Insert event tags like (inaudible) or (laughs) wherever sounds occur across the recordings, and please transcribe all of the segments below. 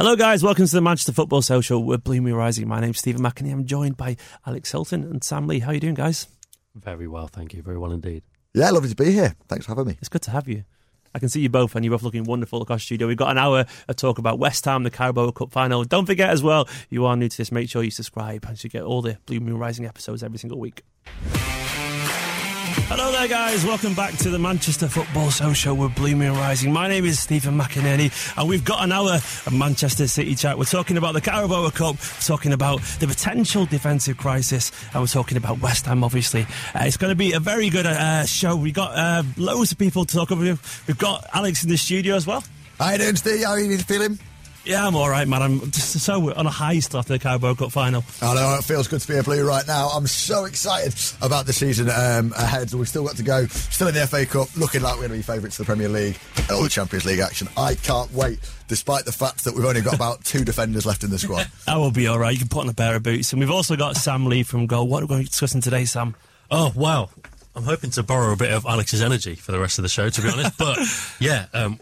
Hello, guys. Welcome to the Manchester Football Social. We're Blue Moon Rising. My name's Stephen McInerney. I'm joined by Alex Hilton and Sam Lee. How are you doing, guys? Very well, thank you. Very well indeed. Yeah, lovely to be here. Thanks for having me. It's good to have you. I can see you both, and you're both looking wonderful across the studio. We've got an hour of talk about West Ham, the Carabao Cup final. Don't forget as well, you are new to this, make sure you subscribe and you get all the Blue Moon Rising episodes every single week. Hello there, guys. Welcome back to the Manchester Football Social with Blue Moon Rising. My name is Stephen McInerney, and we've got an hour of Manchester City chat. We're talking about the Carabao Cup, we're talking about the potential defensive crisis, and we're talking about West Ham, obviously. Uh, it's going to be a very good uh, show. We've got uh, loads of people to talk about. We've got Alex in the studio as well. How you Steve? How are you feeling? Yeah, I'm all right, man. I'm just so on a high start after the Carabao Cup final. I know it feels good to be a blue right now. I'm so excited about the season um, ahead. We've still got to go. Still in the FA Cup, looking like we're going to be favourites of the Premier League and all the Champions League action. I can't wait, despite the fact that we've only got about two defenders left in the squad. (laughs) That will be all right. You can put on a pair of boots. And we've also got Sam Lee from Goal. What are we going to be discussing today, Sam? Oh, wow. I'm hoping to borrow a bit of Alex's energy for the rest of the show, to be honest. (laughs) But yeah, um,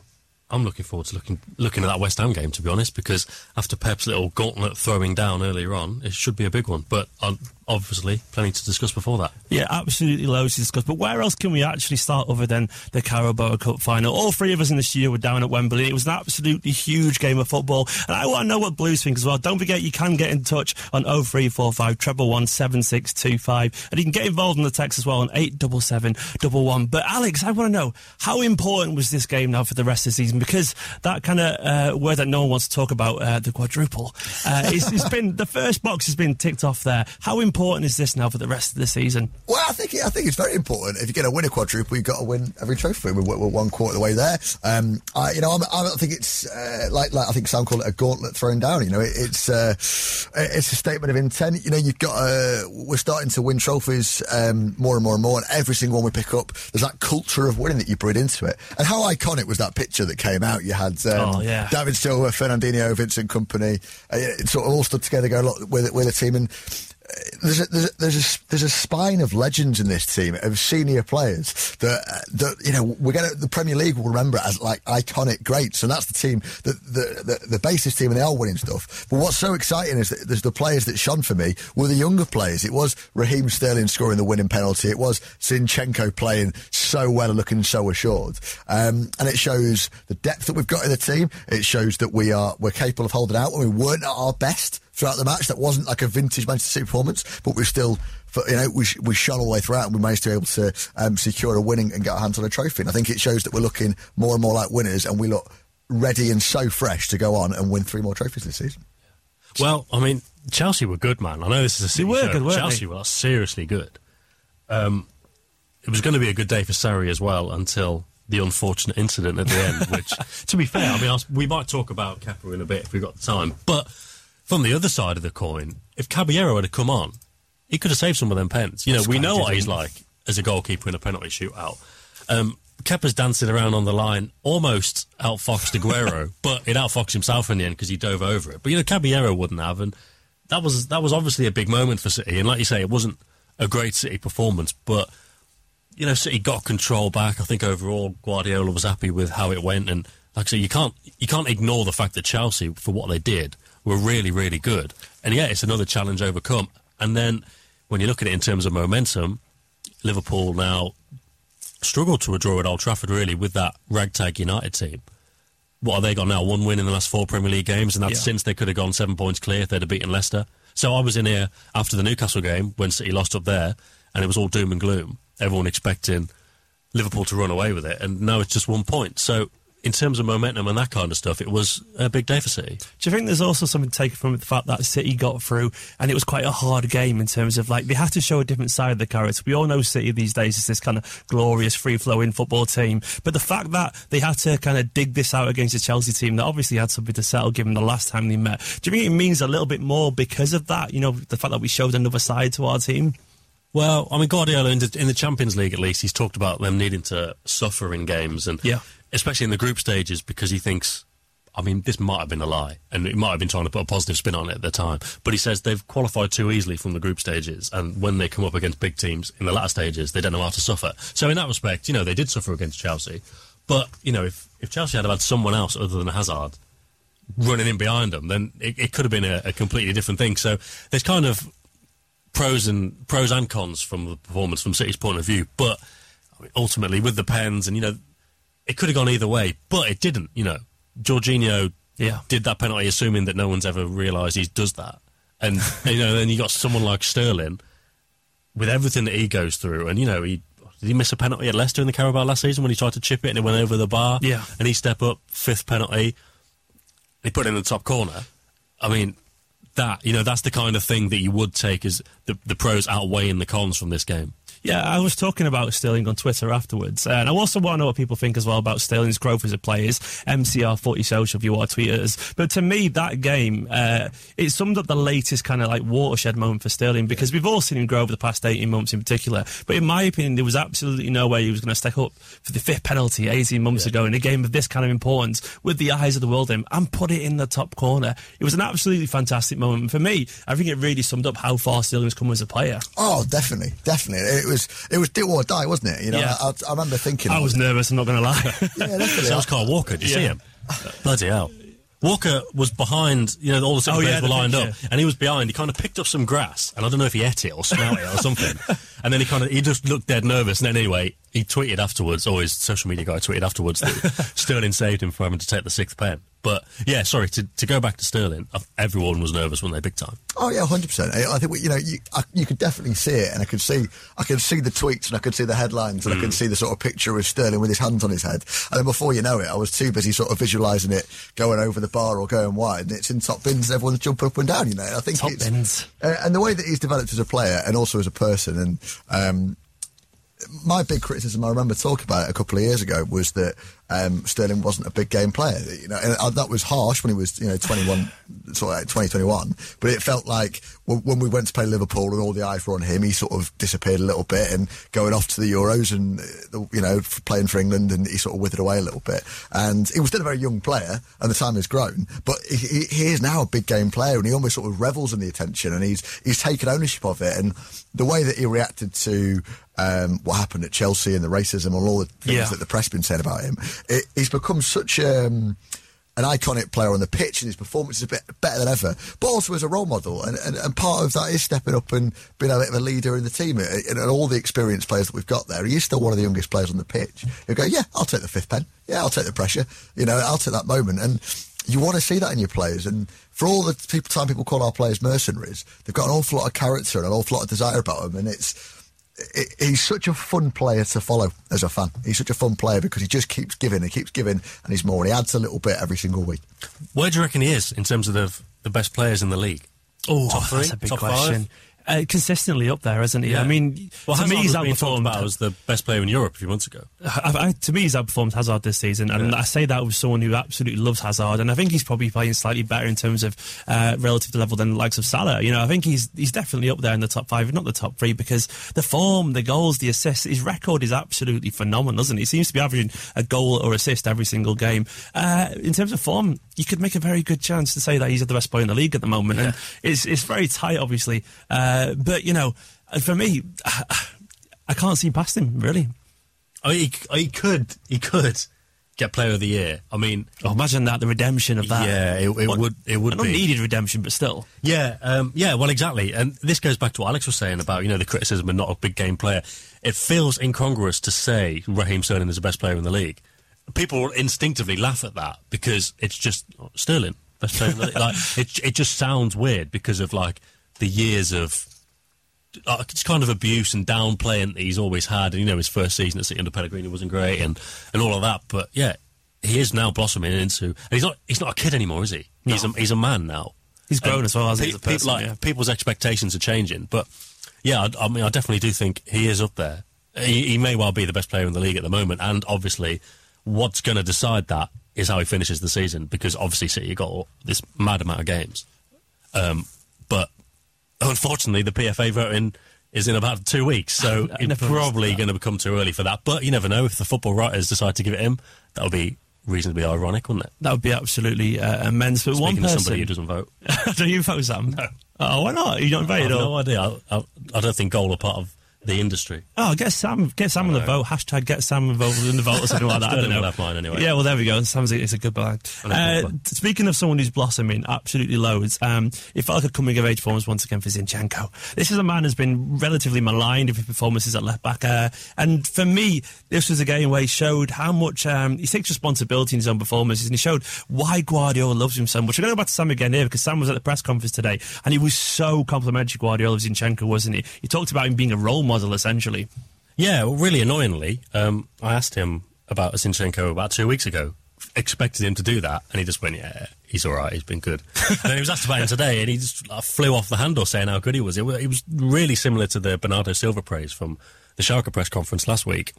I'm looking forward to looking looking at that West Ham game, to be honest, because after Pep's little gauntlet throwing down earlier on, it should be a big one. But um, obviously, plenty to discuss before that. Yeah, absolutely loads to discuss. But where else can we actually start other than the Carabao Cup final? All three of us in the studio were down at Wembley. It was an absolutely huge game of football. And I want to know what Blues think as well. Don't forget, you can get in touch on 0345 treble one seven six two five, and you can get involved in the text as well on eight double seven double one. But Alex, I want to know how important was this game now for the rest of the season? Because that kind of uh, word that no one wants to talk about, uh, the quadruple, uh, it's, it's been the first box has been ticked off there. How important is this now for the rest of the season? Well, I think I think it's very important. If you're going to win a quadruple, you've got to win every trophy. We're, we're one quarter of the way there. Um, I, you know, I'm, I don't think it's uh, like like I think Sam called it a gauntlet thrown down. You know, it, it's uh, it's a statement of intent. You know, you've got uh, we're starting to win trophies um, more and more and more, and every single one we pick up, there's that culture of winning that you breed into it. And how iconic was that picture that came out? You had um, Oh, yeah. David Silva, Fernandinho, Vincent Kompany, uh, it sort of all stood together, go look with with the team and there's a, there's a, there's a there's a spine of legends in this team of senior players that uh, that you know we're gonna the Premier League will remember as like iconic greats. And that's the team that the, the the basis team and they are winning stuff. But what's so exciting is that there's the players that shone for me were the younger players. It was Raheem Sterling scoring the winning penalty. It was Zinchenko playing so well and looking so assured. Um, and it shows the depth that we've got in the team. It shows that we are we're capable of holding out when we weren't at our best throughout the match. That wasn't like a vintage Manchester City performance, but we still, you know, we, we shone all the way throughout and we managed to be able to um, secure a winning and get our hands on a trophy. And I think it shows that we're looking more and more like winners and we look ready and so fresh to go on and win three more trophies this season. Well, I mean, Chelsea were good, man. I know this is a City were show, good, weren't Chelsea they? were seriously good. Um, it was going to be a good day for Surrey as well until the unfortunate incident at the end. Which, (laughs) to be fair, I mean, I was- we might talk about Kepa in a bit if we've got the time. But from the other side of the coin, if Caballero had come on, he could have saved some of them pens. You know, we know what he's like as a goalkeeper in a penalty shootout. Um, Kepa's dancing around on the line, almost outfoxed Aguero, (laughs) but it outfoxed himself in the end because he dove over it. But you know, Caballero wouldn't have, and that was that was obviously a big moment for City. And like you say, it wasn't a great City performance, but you know, City got control back. I think overall Guardiola was happy with how it went, and like I say, you can't you can't ignore the fact that Chelsea, for what they did, were really really good. And yeah, it's another challenge overcome. And then when you look at it in terms of momentum, Liverpool now struggled to a draw at Old Trafford really with that ragtag United team. what have they got now? One win in the last four Premier League games, and that's Yeah. since they could have gone seven points clear if they'd have beaten Leicester. So I was in here after the Newcastle game when City lost up there, and it was all doom and gloom. Everyone expecting Liverpool to run away with it, and now it's just one point. So in terms of momentum and that kind of stuff, it was a big day for City. Do you think there's also something taken from the fact that City got through and it was quite a hard game in terms of like they had to show a different side of the character? We all know City these days is this kind of glorious, free flowing football team, but the fact that they had to kind of dig this out against a Chelsea team that obviously had something to settle given the last time they met, do you think it means a little bit more because of that? You know, the fact that we showed another side to our team? Well, I mean, Guardiola in the, in the Champions League, at least, he's talked about them needing to suffer in games, and Yeah. Especially in the group stages, because he thinks, I mean, this might have been a lie, and he might have been trying to put a positive spin on it at the time. But he says they've qualified too easily from the group stages, and when they come up against big teams in the latter stages, they don't know how to suffer. So in that respect, you know, they did suffer against Chelsea, but you know, if if Chelsea had had someone else other than Hazard running in behind them, then it, it could have been a, a completely different thing. So there's kind of pros and pros and cons from the performance from City's point of view. But ultimately, with the pens, and you know, it could have gone either way, but it didn't. You know, Jorginho Yeah. did that penalty, assuming that no one's ever realised he does that, and you know, then you got someone like Sterling with everything that he goes through, and you know, he. Did he miss a penalty at Leicester in the Carabao last season when he tried to chip it and it went over the bar? Yeah. And he step up, fifth penalty. He put it in the top corner. I mean, that you know, that's the kind of thing that you would take as the the pros outweighing the cons from this game. Yeah, I was talking about Sterling on Twitter afterwards, and I also want to know what people think as well about Sterling's growth as a player. Is MCR Footy Social if you want to tweet us. But to me, that game uh, it summed up the latest kind of like watershed moment for Sterling because we've all seen him grow over the past eighteen months in particular. But in my opinion, there was absolutely no way he was going to step up for the fifth penalty eighteen months ago in a game of this kind of importance with the eyes of the world in and put it in the top corner. It was an absolutely fantastic moment for me. I think it really summed up how far Sterling's come as a player. Oh, definitely, definitely. It was it was do or die, wasn't it? You know, Yeah. I, I remember thinking. I was nervous. I'm not going to lie. (laughs) Yeah, definitely. So was Carl Walker. Did you see him? Bloody hell. Walker was behind, you know, all the City Oh, players yeah, were the lined picture. up, and he was behind. He kind of picked up some grass, and I don't know if he ate it or smelled it or something. (laughs) And then he kind of he just looked dead nervous. And then anyway, he tweeted afterwards, or his social media guy tweeted afterwards that (laughs) Sterling saved him from having to take the sixth pen. But yeah, sorry to to go back to Sterling. uh, Everyone was nervous when they big time. Oh yeah, hundred percent. I I think we- you know you, I, you could definitely see it, and I could see I could see the tweets, and I could see the headlines, and I Mm. could see the sort of picture of Sterling with his hands on his head. And then before you know it, I was too busy sort of visualising it going over the bar or going wide, and it's in top bins, and everyone's jumping up and down. You know, And I think Top bins. Uh, and the way that he's developed as a player and also as a person, and um, my big criticism, I remember talking about it a couple of years ago, was that um, Sterling wasn't a big game player. You know, and uh, that was harsh when he was, you know, 21, (laughs) sort of like 2021. But it felt like when, we went to play Liverpool and all the eyes were on him, he sort of disappeared a little bit and going off to the Euros and, uh, you know, playing for England and he sort of withered away a little bit. And he was still a very young player and the time has grown, but he, he, he is now a big game player and he almost sort of revels in the attention and he's, he's taken ownership of it. And the way that he reacted to, um, what happened at Chelsea and the racism and all the things Yeah. that the press been saying about him, it, he's become such um, an iconic player on the pitch, and his performance is a bit better than ever. But also as a role model, and, and, and part of that is stepping up and being a bit of a leader in the team. And, and all the experienced players that we've got there, he is still one of the youngest players on the pitch. You go, yeah, I'll take the fifth pen. Yeah, I'll take the pressure. You know, I'll take that moment. And you want to see that in your players. And for all the people, time people call our players mercenaries, they've got an awful lot of character and an awful lot of desire about them, and it's it, he's such a fun player to follow as a fan. He's such a fun player because he just keeps giving, he keeps giving, and he's more. And he adds a little bit every single week. Where do you reckon he is in terms of the the best players in the league? Oh, Top three? that's a big Top question. five? Uh, consistently up there, isn't he? Yeah. I mean, well, to Hazard me, he's was outperformed. about as the best player in Europe a few months ago. I, I, to me, he's outperformed Hazard this season, and I say that with someone who absolutely loves Hazard, and I think he's probably playing slightly better in terms of uh, relative to level than the likes of Salah. You know, I think he's he's definitely up there in the top five, if not the top three, because the form, the goals, the assists, his record is absolutely phenomenal, isn't it? He seems to be averaging a goal or assist every single game. Uh, in terms of form, you could make a very good chance to say that he's at the best player in the league at the moment, and it's it's very tight, obviously. Uh, but you know, for me, (sighs) I can't see past him really. I mean, he, he could he could get player of the year. I mean, Oh, imagine that, the redemption of that. Yeah, it- it would- it would unneeded redemption, but still. Yeah, um, yeah, well, exactly. And this goes back to what Alex was saying about, you know, the criticism of not a big game player. It feels incongruous to say Raheem Sterling is the best player in the league people instinctively laugh at that because it's just Sterling. Best player in the league. like it, it just sounds weird because of like the years of uh, it's kind of abuse and downplaying that he's always had. And you know, his first season at City under Pellegrini wasn't great, and, and all of that. But yeah, he is now blossoming into. And he's not. He's not a kid anymore, is he? He's a he's a man now. He's grown And as well as pe- he is a pe- like, yeah. People's expectations are changing, but yeah, I, I mean, I definitely do think he is up there. He, he may well be the best player in the league at the moment, and obviously, what's going to decide that is how he finishes the season because obviously City got this mad amount of games. Um, but unfortunately, the PFA voting is in about two weeks, so (laughs) it's probably going to become too early for that. But you never know if the football writers decide to give it him. That would be reasonably ironic, wouldn't it? That would be absolutely uh, immense. But one Speaking of person, somebody who doesn't vote. (laughs) don't you vote, Sam? No. Oh, why not? You don't I vote have at all? no idea. I, I, I don't think goal are part of the industry. Oh, get Sam, get Sam on the vote. Hashtag get Sam involved in the vote or something like that. (laughs) I don't know. mine anyway. Yeah, well, there we go. Sam's a, it's a good bag. Uh, speaking of someone who's blossoming, absolutely loads. Um, it felt like a coming of age performance once again for Zinchenko. This is a man who's been relatively maligned with his performances at left back, uh, and for me, this was a game where he showed how much um, he takes responsibility in his own performances, and he showed why Guardiola loves him so much. We're going to go back to Sam again here because Sam was at the press conference today, and he was so complimentary Guardiola of Zinchenko, wasn't he? He talked about him being a role model essentially. Yeah, well, really annoyingly, um, I asked him about Zinchenko about two weeks ago. Expected him to do that, and he just went, "Yeah, he's all right. He's been good." (laughs) then he was asked about him today, and he just uh, flew off the handle saying how good he was. It, it was really similar to the Bernardo Silva praise from the Schalke press conference last week.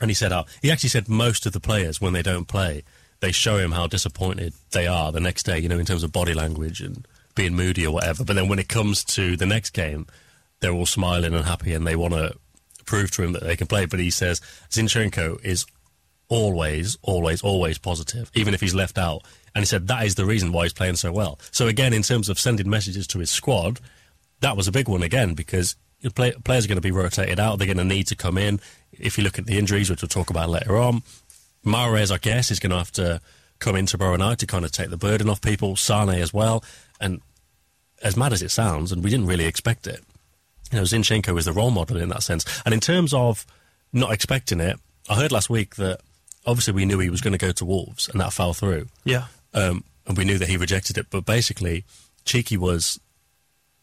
And he said, uh, he actually said most of the players when they don't play, they show him how disappointed they are the next day. You know, in terms of body language and being moody or whatever. But then when it comes to the next game, they're all smiling and happy, and they want to prove to him that they can play. But he says Zinchenko is always, always, always positive, even if he's left out. And he said that is the reason why he's playing so well. So again, in terms of sending messages to his squad, that was a big one again because play, players are going to be rotated out. They're going to need to come in. If you look at the injuries, which we'll talk about later on, Mahrez, I guess, is going to have to come in tomorrow night to kind of take the burden off people. Sane as well. And as mad as it sounds, and we didn't really expect it, you know, Zinchenko is the role model in that sense. And in terms of not expecting it, I heard last week that obviously we knew he was going to go to Wolves, and that fell through. Yeah. Um, and we knew that he rejected it. But basically, Txiki was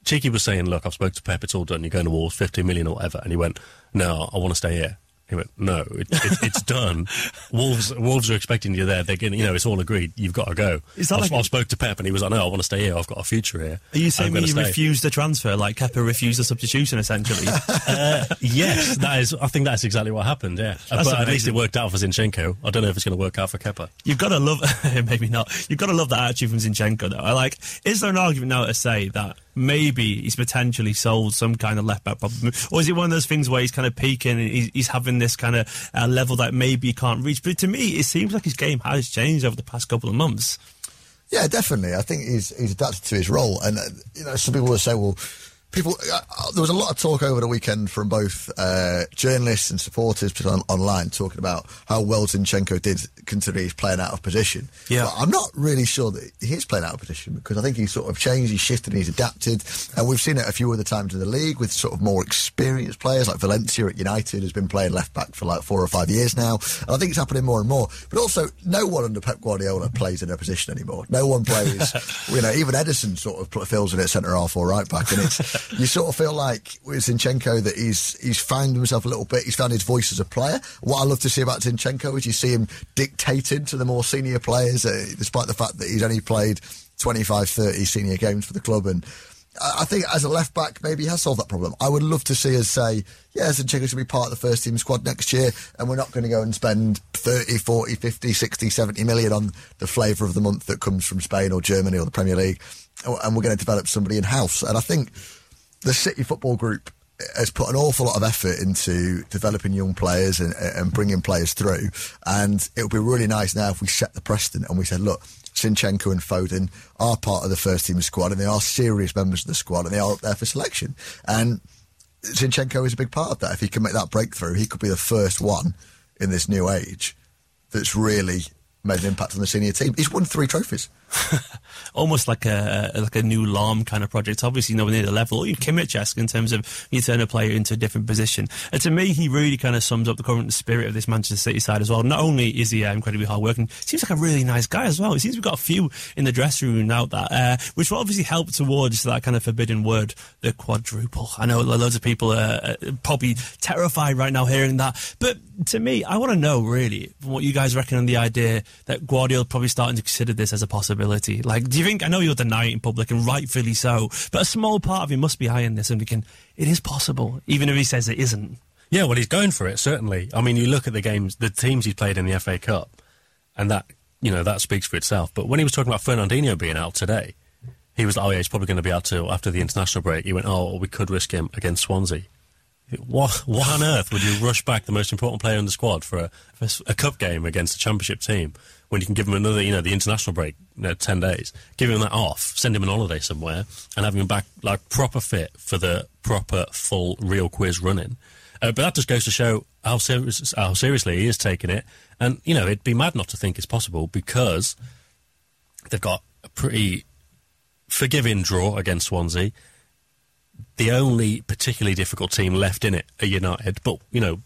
Txiki was saying, "Look, I've spoke to Pep. It's all done. You're going to Wolves, 15 million or whatever." And he went, "No, I want to stay here." He went, "No, it, it, it's done. Wolves, Wolves are expecting you there. They're getting, you know, it's all agreed. You've got to go." Is that I, like- I spoke to Pep, and he was like, "No, I want to stay here. I've got a future here." Are you saying he stay." refused the transfer like Kepa refused the substitution essentially? (laughs) Uh, yes, that is. I think that's exactly what happened. Yeah, That's but at least it worked out for Zinchenko. I don't know if it's going to work out for Kepa. You've got to love, (laughs) maybe not. You've got to love that attitude from Zinchenko, though. I like. Is there an argument now to say that maybe he's potentially solved some kind of left back problem, or is it one of those things where he's kind of peaking and he's, he's having this kind of uh, level that maybe he can't reach? But to me, it seems like his game has changed over the past couple of months. Yeah, definitely. I think he's he's adapted to his role, and uh, you know, some people will say, well. People, uh, uh, there was a lot of talk over the weekend from both uh, journalists and supporters on, online talking about how well Zinchenko did, considering he's playing out of position. Yeah. But I'm not really sure that he is playing out of position because I think he's sort of changed, he's shifted, he's adapted, and we've seen it a few other times in the league with sort of more experienced players like Valencia at United has been playing left back for like four or five years now, and I think it's happening more and more. But also, no one under Pep Guardiola plays in a position anymore. No one plays, (laughs) you know, even Ederson sort of fills in at centre half or right back, and it's you sort of feel like with Zinchenko that he's he's found himself a little bit. He's found his voice as a player. What I love to see about Zinchenko is you see him dictating to the more senior players, uh, despite the fact that he's only played 25, 30 senior games for the club. And I think as a left back, maybe he has solved that problem. I would love to see us say, yeah, Zinchenko should be part of the first team squad next year, and we're not going to go and spend 30, 40, 50, 60, 70 million on the flavour of the month that comes from Spain or Germany or the Premier League, and we're going to develop somebody in house. And I think the City Football Group has put an awful lot of effort into developing young players and, and bringing players through. And it would be really nice now if we set the precedent and we said, look, Zinchenko and Foden are part of the first team squad and they are serious members of the squad and they are up there for selection. And Zinchenko is a big part of that. If he can make that breakthrough, he could be the first one in this new age that's really made an impact on the senior team. He's won three trophies. (laughs) almost like a like a new Lahm kind of project. Obviously, nowhere near the level. You Kimmich in terms of you turn a player into a different position. And to me, he really kind of sums up the current spirit of this Manchester City side as well. Not only is he uh, incredibly hardworking, seems like a really nice guy as well. It seems we've got a few in the dressing room now that, uh, which will obviously help towards that kind of forbidden word, the quadruple. I know loads of people are probably terrified right now hearing that, but to me, I want to know really what you guys reckon on the idea that Guardiola probably starting to consider this as a possibility. Like, do you think? I know you'll deny it in public, and rightfully so, but a small part of you must be high in this and thinking it is possible, even if he says it isn't. Yeah, well, he's going for it certainly. I mean, you look at the games, the teams he's played in the FA Cup, and that you know that speaks for itself. But when he was talking about Fernandinho being out today, he was like, "Oh yeah, he's probably going to be out till after the international break." He went, "Oh, we could risk him against Swansea." What, what on earth would you rush back the most important player in the squad for a, a cup game against a championship team when you can give him another, you know, the international break, you know, 10 days, give him that off, send him on holiday somewhere, and have him back like proper fit for the proper, full, real quiz running? Uh, but that just goes to show how, serious, how seriously he is taking it. And, you know, it'd be mad not to think it's possible because they've got a pretty forgiving draw against Swansea the only particularly difficult team left in it are United. But, you know,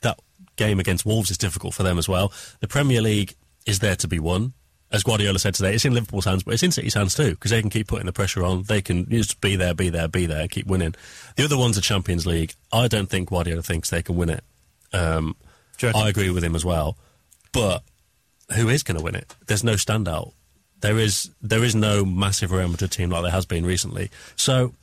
that game against Wolves is difficult for them as well. The Premier League is there to be won. As Guardiola said today, it's in Liverpool's hands, but it's in City's hands too, because they can keep putting the pressure on. They can just be there, be there, be there, keep winning. The other one's the Champions League. I don't think Guardiola thinks they can win it. Um, I agree with him as well. But who is going to win it? There's no standout. There is there is no massive Real Madrid team like there has been recently. So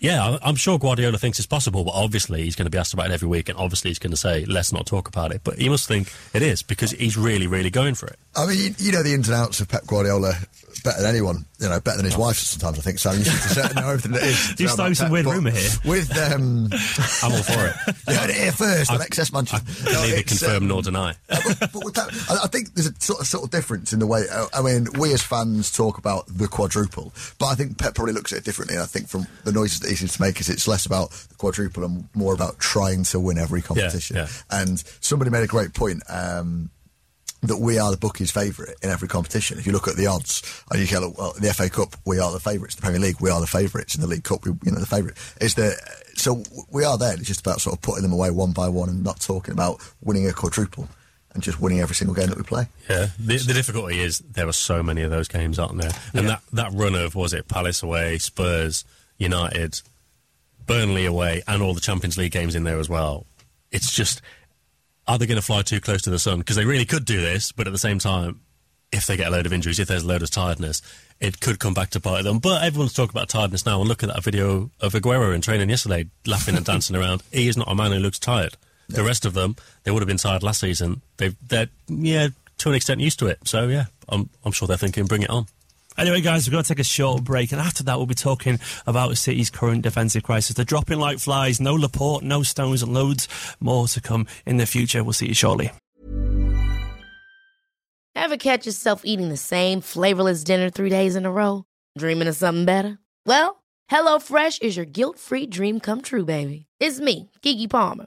yeah, I'm sure Guardiola thinks it's possible, but obviously he's going to be asked about it every week, and obviously he's going to say, let's not talk about it. But he must think it is because he's really, really going for it. I mean, you know the ins and outs of Pep Guardiola better than anyone, you know, better than his wife sometimes, I think. So you to know everything that is. Do you start some weird rumour here? With, um, I'm all for it. You heard it here first, on XS Manchester. I no, neither confirm um, nor deny. but, but that, I, I, think there's a sort of, of difference in the way, I mean, we as fans talk about the quadruple, but I think Pep probably looks at it differently. And I think from the noises that he seems to make is it's less about the quadruple and more about trying to win every competition. Yeah, yeah. And somebody made a great point. Um, that we are the bookies' favourite in every competition. If you look at the odds, and you go, well, the FA Cup, we are the favourites. The Premier League, we are the favourites. In the League Cup, we, you know, the favourite. Is the so we are there. It's just about sort of putting them away one by one and not talking about winning a quadruple and just winning every single game that we play. Yeah, the, the difficulty is there are so many of those games, aren't there? And yeah. that that run of was it Palace away, Spurs, United, Burnley away, and all the Champions League games in there as well. It's just are they going to fly too close to the sun? Because they really could do this, but at the same time, if they get a load of injuries, if there's a load of tiredness, it could come back to bite them. But everyone's talking about tiredness now, and look at that video of Aguero in training yesterday, laughing and dancing (laughs) around. He is not a man who looks tired. The rest of them, they would have been tired last season. They've, they're yeah, to an extent used to it. So yeah, I'm, I'm sure they're thinking, bring it on. Anyway, guys, we're going to take a short break, and after that, we'll be talking about City's current defensive crisis. They're dropping like flies. No Laporte, no Stones, and loads more to come in the future. We'll see you shortly. Ever catch yourself eating the same flavorless dinner three days in a row? Dreaming of something better? Well, HelloFresh is your guilt-free dream come true, baby. It's me, Keke Palmer.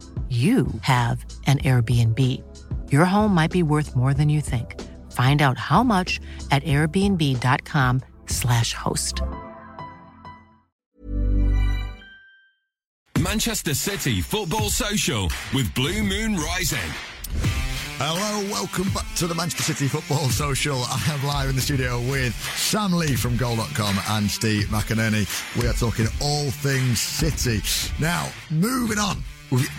you have an Airbnb. Your home might be worth more than you think. Find out how much at airbnb.com/slash host. Manchester City Football Social with Blue Moon Rising. Hello, welcome back to the Manchester City Football Social. I am live in the studio with Sam Lee from Goal.com and Steve McInerney. We are talking all things City. Now, moving on.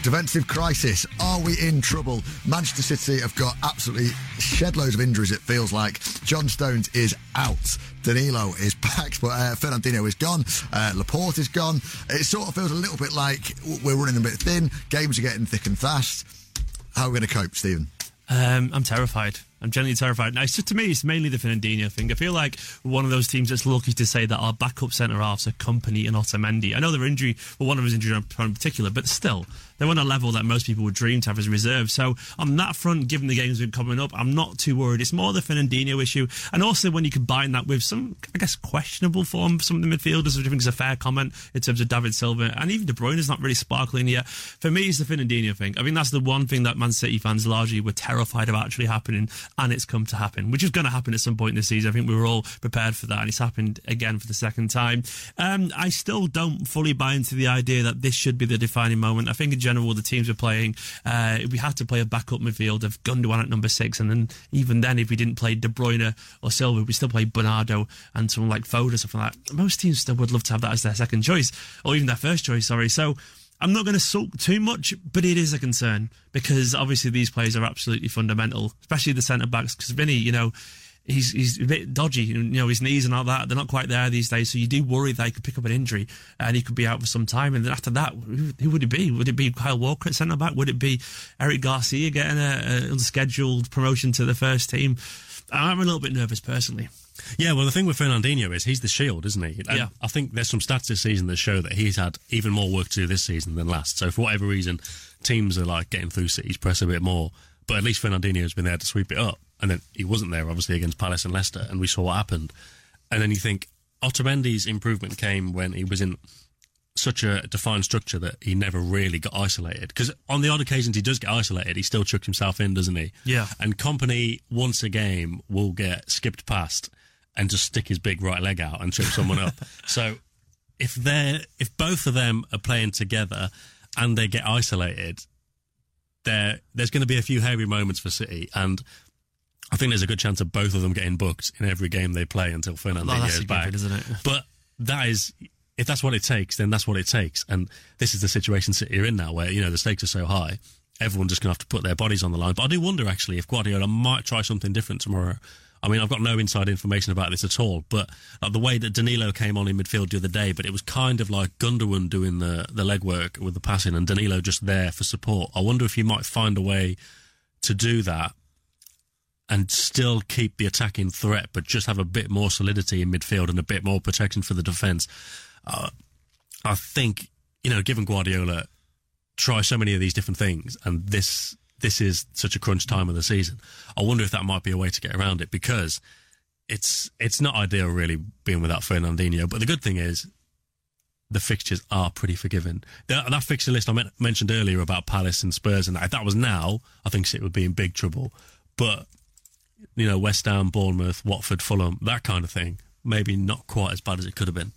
Defensive crisis, are we in trouble? Manchester City have got absolutely shed loads of injuries, it feels like. John Stones is out. Danilo is (laughs) back, but uh, Fernandinho is gone. Uh, Laporte is gone. It sort of feels a little bit like we're running a bit thin. Games are getting thick and fast. How are we going to cope, Stephen? Um, I'm terrified. I'm genuinely terrified. Now, to me, it's mainly the Fernandinho thing. I feel like one of those teams that's lucky to say that our backup centre halves are Kompany and Otamendi. I know they're injury, well, one of them is injured in particular, but still, they're on a level that most people would dream to have as reserve. So on that front, given the games are coming up, I'm not too worried. It's more the Fernandinho issue, and also when you combine that with some, I guess, questionable form for some of the midfielders, which I think is a fair comment in terms of David Silva, and even De Bruyne is not really sparkling yet. For me, it's the Fernandinho thing. I think that's the one thing that Man City fans largely were terrified of actually happening, and it's come to happen, which is going to happen at some point in the season. I think we were all prepared for that, and it's happened again for the second time. Um, I still don't fully buy into the idea that this should be the defining moment. I think in general, the teams we're playing, uh, we had to play a backup midfield of Gundogan at number six, and then even then, if we didn't play De Bruyne or Silva, we still play Bernardo and someone like Foden, or something like that. Most teams still would love to have that as their second choice, or even their first choice. Sorry, so. I'm not going to sulk too much, but it is a concern because obviously these players are absolutely fundamental, especially the centre backs. Because Vinny, you know, he's he's a bit dodgy. You know, his knees and all that they're not quite there these days. So you do worry that he could pick up an injury and he could be out for some time. And then after that, who, would it be? Would it be Kyle Walker at centre back? Would it be Eric Garcia getting a, a unscheduled promotion to the first team? I'm a little bit nervous personally. Yeah, well, the thing with Fernandinho is he's the shield, isn't he? And Yeah. I think there's some stats this season that show that he's had even more work to do this season than last. So for whatever reason, teams are like getting through City's press a bit more. But at least Fernandinho has been there to sweep it up. And then he wasn't there, obviously, against Palace and Leicester, and we saw what happened. And then you think Otamendi's improvement came when he was in such a defined structure that he never really got isolated. Because on the odd occasions he does get isolated, he still chucks himself in, doesn't he? Yeah. And Kompany once a game will get skipped past and just stick his big right leg out and trip someone up. (laughs) So if they're if both of them are playing together and they get isolated, there there's going to be a few hairy moments for City and. I think there's a good chance of both of them getting booked in every game they play until Fernandinho Oh, is back, given, isn't it? But that is, if that's what it takes, then that's what it takes. And this is the situation City are in now, where you know the stakes are so high, everyone's just going to have to put their bodies on the line. But I do wonder actually if Guardiola might try something different tomorrow. I mean, I've got no inside information about this at all, but like the way that Danilo came on in midfield the other day, but it was kind of like Gundogan doing the the legwork with the passing and Danilo just there for support. I wonder if he might find a way to do that and still keep the attacking threat, but just have a bit more solidity in midfield and a bit more protection for the defence. Uh, I think you know, given Guardiola try so many of these different things, and this this is such a crunch time of the season. I wonder if that might be a way to get around it because it's it's not ideal really being without Fernandinho. But the good thing is the fixtures are pretty forgiving. That, that fixture list I men- mentioned earlier about Palace and Spurs, and that, if that was now, I think it would be in big trouble. But you know, West Ham, Bournemouth, Watford, Fulham, that kind of thing, maybe not quite as bad as it could have been.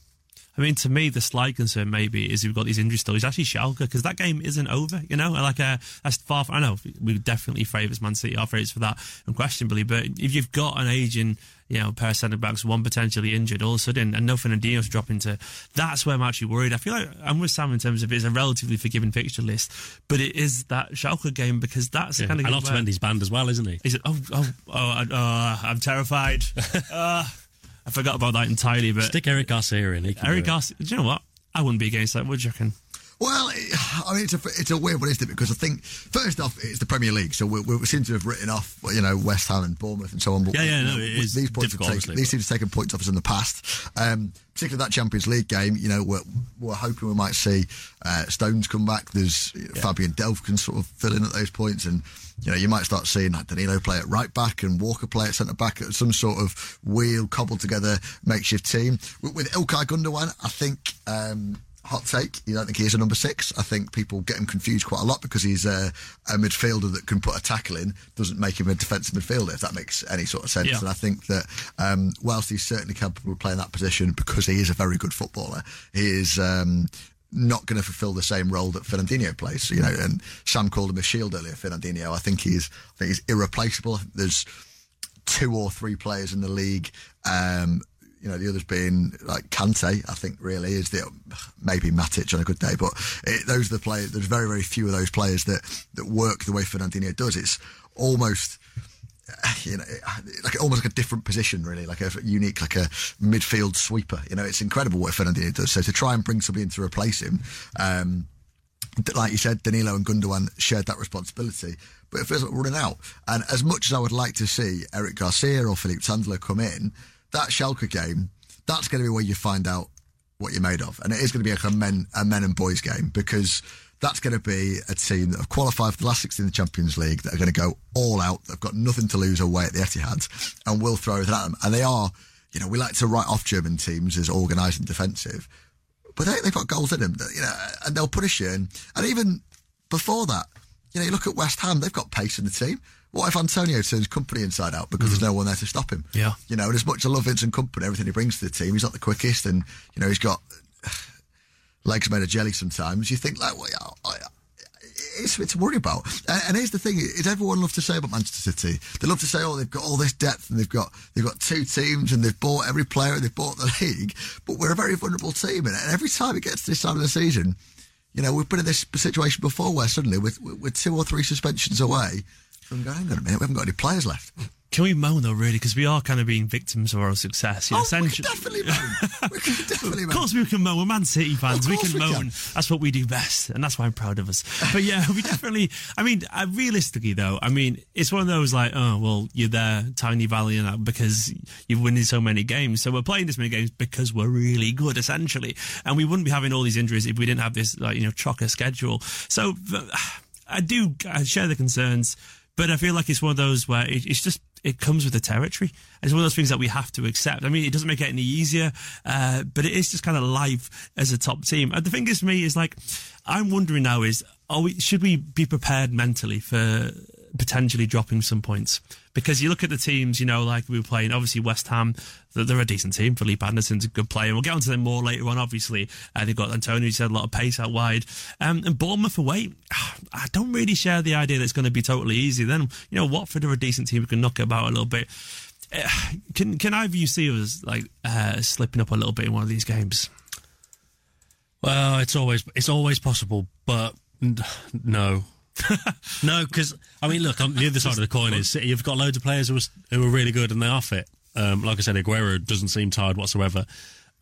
I mean, to me, the slight concern maybe is we've got these injury stories. Actually, Schalke, because that game isn't over, you know? Like, uh, that's far I know we definitely favourites Man City, our favourites for that, unquestionably. But if you've got an aging, you know, pair of centre backs, one potentially injured all of a sudden, and nothing no Fernandinho's dropping to, that's where I'm actually worried. I feel like I'm with Sam in terms of it's a relatively forgiving fixture list, but it is that Schalke game because that's the Yeah. kind of And where- Otamendi's banned as well, isn't he? Is it? Oh, oh, oh, I- oh I'm terrified. (laughs) uh, I forgot about that entirely, but Stick Eric Garcia in. Eric. Garcia, do you know what? I wouldn't be against that, would you reckon? Well, I mean, it's a it's a weird one, isn't it? Because I think first off, it's the Premier League, so we, we seem to have written off, you know, West Ham and Bournemouth and so on. But Yeah, yeah, no, it is these points have difficult, taken, these teams have taken points off us in the past. Um, particularly that Champions League game, you know, we're, we're hoping we might see uh, Stones come back. There's Fabian Delph can sort of fill in at those points, and you know, you might start seeing like Danilo play at right back and Walker play at centre back, at some sort of wheel cobbled together makeshift team with, with Ilkay Gundogan. I think. Um, hot take. You don't think he is a number six? I think people get him confused quite a lot because he's a, a midfielder that can put a tackle in. Doesn't make him a defensive midfielder, if that makes any sort of sense. Yeah. And I think that um, whilst he's certainly capable of playing that position because he is a very good footballer, he is. Um, not going to fulfil the same role that Fernandinho plays, you know. And Sam called him a shield earlier. Fernandinho, I think he's, I think he's irreplaceable. I think there's two or three players in the league. Um, you know, the others being like Kante, I think really is the maybe Matic on a good day, but it, those are the players. There's very very few of those players that that work the way Fernandinho does. It's almost you know, like almost like a different position, really, like a unique, like a midfield sweeper. You know, it's incredible what Fernandinho does. So to try and bring somebody in to replace him, um, like you said, Danilo and Gundogan shared that responsibility, but it feels like running out. And as much as I would like to see Eric Garcia or Philippe Sandler come in, that Schalke game, that's going to be where you find out what you're made of. And it is going to be a men, a men and boys game because that's going to be a team that have qualified for the last 16 in the Champions League that are going to go all out. They've got nothing to lose away at the Etihad and we'll throw everything at them. And they are, you know, we like to write off German teams as organised and defensive but they, they've got goals in them, you know, and they'll punish you. And, and even before that, you know, you look at West Ham, they've got pace in the team. What if Antonio turns Kompany inside out because there's hmm. no one there to stop him? Yeah. You know, and as much as I love Vincent Kompany, everything he brings to the team, he's not the quickest, and you know, he's got (sighs) legs made of jelly. Sometimes you think like, well, yeah, I, it's, it's a bit to worry about. And, and here's the thing: is everyone love to say about Manchester City? They love to say, "Oh, they've got all this depth, and they've got they've got two teams, and they've bought every player, and they've bought the (laughs) league." But we're a very vulnerable team, and, and every time it gets to this time of the season, you know, we've been in this situation before where suddenly we're, we're two or three suspensions away from going. On a minute, we haven't got any players left. Can we moan though, really? Because we are kind of being victims of our own success. You know, Oh, we can definitely moan. We can (laughs) definitely Of course we can moan. We're Man City fans. We can we moan. can. That's what we do best, and that's why I'm proud of us. But yeah, we definitely. I mean, uh, realistically though, I mean, it's one of those like, oh well, you're there, Tiny Valley, and that because you've winning so many games. So we're playing this many games because we're really good, essentially. And we wouldn't be having all these injuries if we didn't have this like you know chocker schedule. So uh, I do I share the concerns, but I feel like it's one of those where it, it's just it comes with the territory. It's one of those things that we have to accept. I mean, it doesn't make it any easier, uh, but it is just kind of life as a top team. And the thing is, for me, is like I'm wondering now: is are we should we be prepared mentally for potentially dropping some points? Because you look at the teams, you know, like we were playing, obviously West Ham, they're a decent team. Felipe Anderson's a good player. We'll get onto them more later on, obviously. Uh, they've got Antonio, who's had a lot of pace out wide. Um, and Bournemouth away, (sighs) I don't really share the idea that it's going to be totally easy. Then, you know, Watford are a decent team who can knock it about a little bit. Uh, Can can either of you see us like uh, slipping up a little bit in one of these games? Well, it's always it's always possible, but no. (laughs) no, because I mean, look, on the other side of the coin is. You've got loads of players who are, who are really good and they are fit. Um, like I said, Aguero doesn't seem tired whatsoever.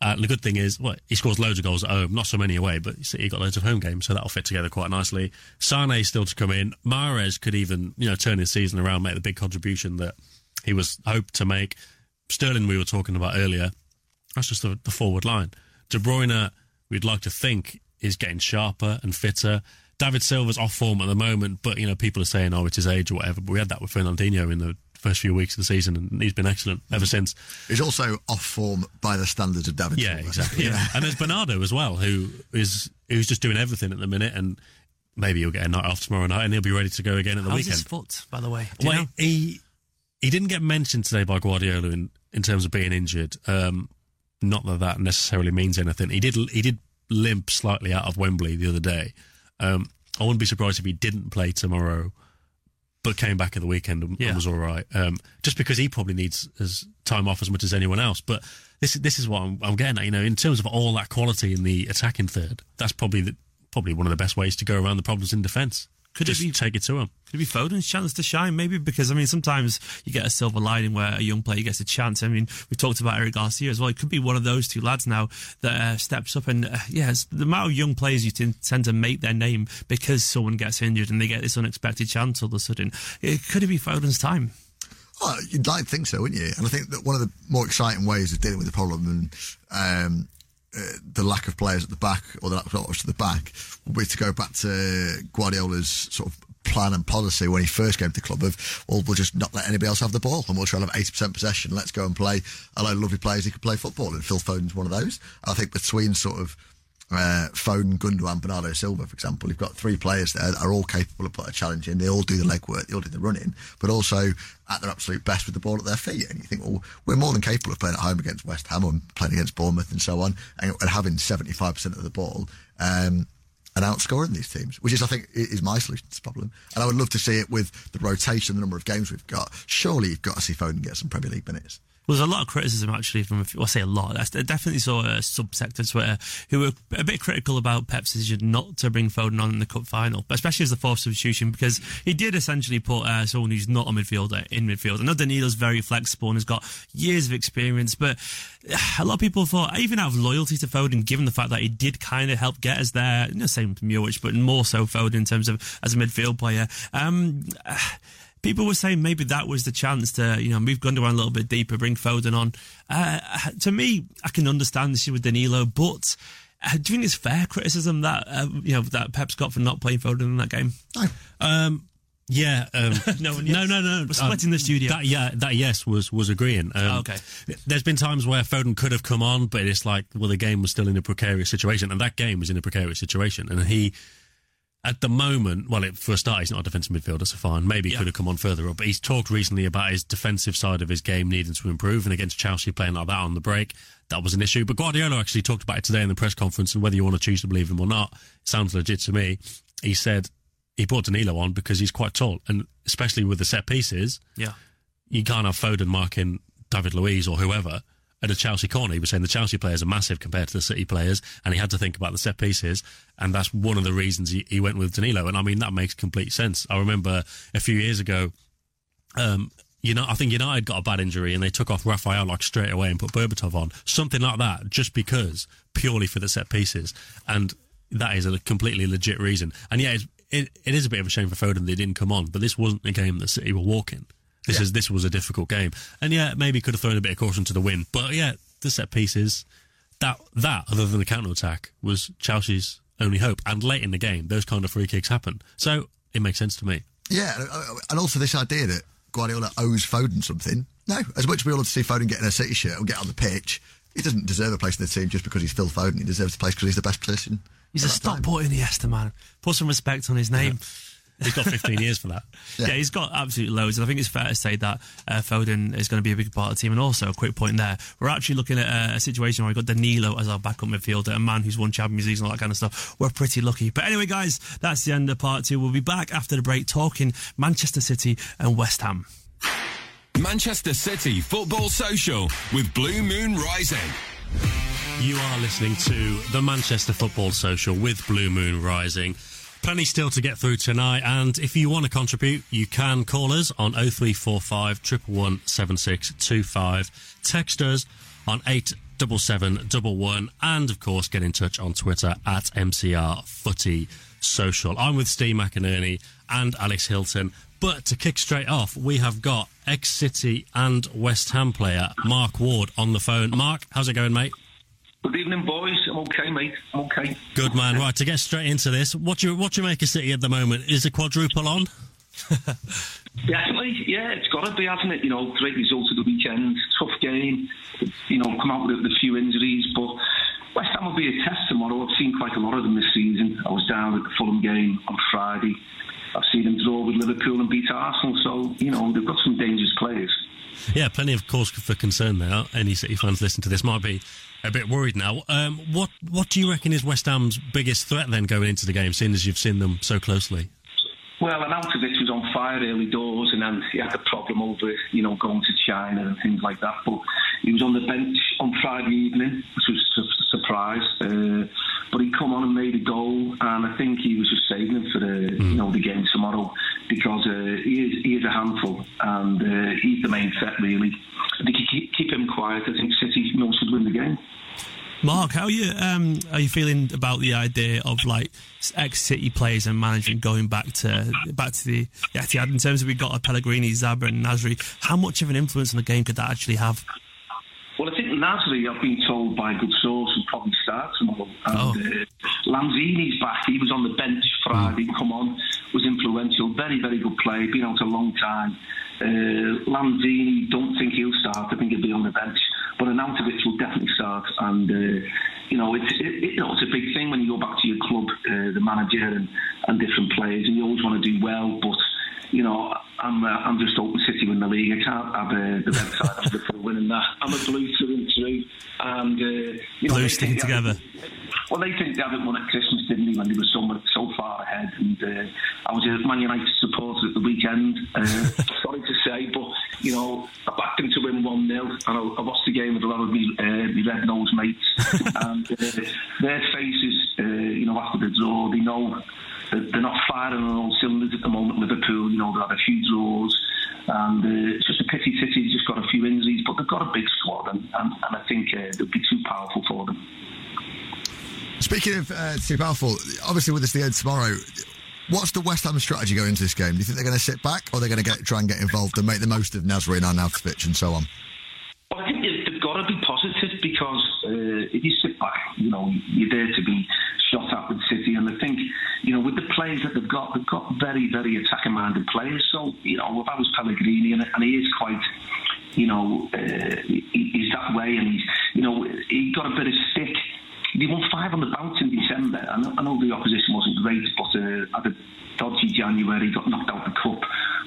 Uh, the good thing is, well, he scores loads of goals at home, not so many away, but City got loads of home games, so that'll fit together quite nicely. Sane's still to come in. Mahrez could even, you know, turn his season around, make the big contribution that he was hoped to make. Sterling, we were talking about earlier, that's just the, the forward line. De Bruyne, we'd like to think, is getting sharper and fitter. David Silva's off form at the moment, but you know people are saying, "Oh, it's his age or whatever." But we had that with Fernandinho in the first few weeks of the season, and he's been excellent ever since. He's also off form by the standards of David. Yeah, Silva. exactly. Yeah. and there's Bernardo as well, who is who's just doing everything at the minute, and maybe he'll get a night off tomorrow night, and he'll be ready to go again at the How's weekend. his foot, by the way? Do you Well, know? he he didn't get mentioned today by Guardiola in, in terms of being injured. Um, not that that necessarily means anything. He did he did limp slightly out of Wembley the other day. Um, I wouldn't be surprised if he didn't play tomorrow, but came back at the weekend and, and was all right. Um, just because he probably needs his time off as much as anyone else. But this this is what I'm, I'm getting at. You know, in terms of all that quality in the attacking third, that's probably the, probably one of the best ways to go around the problems in defence. Could it just be- take it to him? Could it be Foden's chance to shine? Maybe because I mean sometimes you get a silver lining where a young player gets a chance. I mean we've talked about Eric Garcia as well. It could be one of those two lads now that uh, steps up and uh, yes, the amount of young players you t- tend to make their name because someone gets injured and they get this unexpected chance all of a sudden. It, could it be Foden's time? Well, you'd like to think so, wouldn't you? And I think that one of the more exciting ways of dealing with the problem and um, the lack of players at the back or the lack of players at the back would be to go back to Guardiola's sort of plan and policy when he first came to the club of, well, we'll just not let anybody else have the ball and we'll try and have 80% possession. Let's go and play a load of lovely players who can play football. And Phil Foden's one of those. I think between sort of uh, Foden, Gundogan, Bernardo Silva, for example. You've got three players that are all capable of putting a challenge in. They all do the legwork, they all do the running, but also at their absolute best with the ball at their feet. And you think, well, we're more than capable of playing at home against West Ham and playing against Bournemouth and so on, and, and having 75% of the ball. Um, and outscoring these teams, which is, I think, is my solution to the problem. And I would love to see it with the rotation, the number of games we've got. Surely you've got to see Foden get some Premier League minutes. Well, there's a lot of criticism actually from, well, I say a lot. I definitely saw a subsect of Twitter who were a bit critical about Pep's decision not to bring Foden on in the cup final, especially as the fourth substitution, because he did essentially put uh, someone who's not a midfielder in midfield. I know Danilo's very flexible and has got years of experience, but (sighs) a lot of people thought, I even out of loyalty to Foden, given the fact that he did kind of help get us there, you know, same Muric, but more so Foden in terms of as a midfield player. Um, people were saying maybe that was the chance to, you know, move Gundogan a little bit deeper, bring Foden on. Uh, to me, I can understand this with Danilo, but uh, do you think it's fair criticism that, uh, you know, that Pep's got for not playing Foden in that game? No. Um, yeah, um, (laughs) no, no, no, no. We're splitting the studio. That yeah, that yes was was agreeing. Um, Oh, okay. There's been times where Foden could have come on, but it's like, well, the game was still in a precarious situation, and that game was in a precarious situation, and he. At the moment, well, it, for a start, he's not a defensive midfielder, so fine. Maybe he Yeah. could have come on further up. But he's talked recently about his defensive side of his game needing to improve, and against Chelsea playing like that on the break, that was an issue. But Guardiola actually talked about it today in the press conference, and whether you want to choose to believe him or not, it sounds legit to me. He said he brought Danilo on because he's quite tall, and especially with the set pieces, Yeah. you can't have Foden marking David Luiz or whoever at a Chelsea corner. He was saying the Chelsea players are massive compared to the City players, and he had to think about the set pieces, and that's one of the reasons he, he went with Danilo. And I mean, that makes complete sense. I remember a few years ago, um, you know, I think United got a bad injury and they took off Raphael like straight away and put Berbatov on, something like that, just because purely for the set pieces, and that is a completely legit reason. And yeah, it, it is a bit of a shame for Foden they didn't come on, but this wasn't a game that City were walking. This is this was a difficult game, and yeah, maybe could have thrown a bit of caution to the wind, but yeah, the set pieces that that other than the counter attack was Chelsea's only hope. And late in the game, those kind of free kicks happen, so it makes sense to me. Yeah, uh, and also this idea that Guardiola owes Foden something. No, as much as we all love to see Foden get in a City shirt and get on the pitch, he doesn't deserve a place in the team just because he's Phil Foden. He deserves a place because he's the best position. He's a that stop time. put Iniesta, man. Put some respect on his name. He's got 15 years for that. (laughs) Yeah. he's got absolutely loads. And I think it's fair to say that uh, Foden is going to be a big part of the team. And also, a quick point there, we're actually looking at uh, a situation where we've got Danilo as our backup midfielder, a man who's won Champions League and all that kind of stuff. We're pretty lucky. But anyway, guys, that's the end of part two. We'll be back after the break talking Manchester City and West Ham. Manchester City Football Social with Blue Moon Rising. You are listening to the Manchester Football Social with Blue Moon Rising. Plenty still to get through tonight, and if you want to contribute, you can call us on 0345 111 7625. Text us on 87711, and of course, get in touch on Twitter at MCR Footy Social. I'm with Steve McInerney and Alex Hilton. But to kick straight off, we have got ex City and West Ham player Mark Ward on the phone. Mark, how's it going, mate? Good evening, boys. I'm okay, mate. I'm okay. Good man. Right to get straight into this. What you what you make of City at the moment? Is the quadruple on? (laughs) Definitely, yeah, it's got to be, hasn't it? You know, great result of the weekend, tough game. You know, come out with a few injuries, but West Ham will be a test tomorrow. I've seen quite a lot of them this season. I was down at the Fulham game on Friday. I've seen them draw with Liverpool and beat Arsenal. So you know, they've got some dangerous players. Yeah, plenty of cause for concern there. Any City fans listening to this might be a bit worried now. Um, what what do you reckon is West Ham's biggest threat then going into the game, seeing as you've seen them so closely? Well, Arnautovic was on fire early doors, and then he had a problem over, it, you know, going to China and things like that. But he was on the bench on Friday evening, which was a surprise. Uh, but he come on and made a goal, and I think he was just saving him for the, you know, the game tomorrow because uh, he is he is a handful, and uh, he's the main threat really. If they could keep, keep him quiet, I think City you know, should win the game. Mark, how are you? Um, are you feeling about the idea of like ex City players and management going back to back to the Etihad? In terms of we got a Pellegrini, Zabra, and Nasri, how much of an influence on the game could that actually have? Well, I think Nasri, I've been told by a good source, will probably start tomorrow. And Oh. uh, Lanzini's back. He was on the bench Friday, come on, was influential. Very, very good player, been out a long time. Uh, Lanzini, don't think he'll start. I think he'll be on the bench. But but Arnautovic will definitely start, and uh, you know it's it, you know it's a big thing when you go back to your club, uh, the manager and, and different players, and you always want to do well, but you know, I'm uh, I'm just hoping City win the league. I can't have uh, the red side before winning that. I'm a blue through and through, and uh, you know, blue sticking together. Well, they think they haven't won at Christmas, didn't they, when they were so so far ahead? And uh, I was a Man United supporter at the weekend. Uh, sorry to say, but you know, I backed them to win one 0 and I, I, watched the game with a lot of me, uh, me red nose mates, and uh, their faces, uh, you know, after the draw, they know they're not firing on all cylinders at the moment. Liverpool, you know, they've had a few draws, and uh, it's just a pity City's just got a few injuries, but they've got a big squad, and, and, and I think uh, they'll be too powerful for them. Speaking of uh, too powerful, obviously with this the end tomorrow, what's the West Ham strategy going into this game? Do you think they're going to sit back, or they're going to try and get involved and make the most of Nasri and Arnautovic and so on? Well, I think they've got to be positive because uh, if you sit back, you know, you're there to be shot at with City, and I think you know, with the players that they've got, they've got very, very attacking-minded players. So, you know, if I was Pellegrini, and, and he is quite, you know, uh, he, he's that way, and he's, you know, he got a bit of stick. He won five on the bounce in December. I know, I know the opposition wasn't great, but uh, had a dodgy January, got knocked out the cup.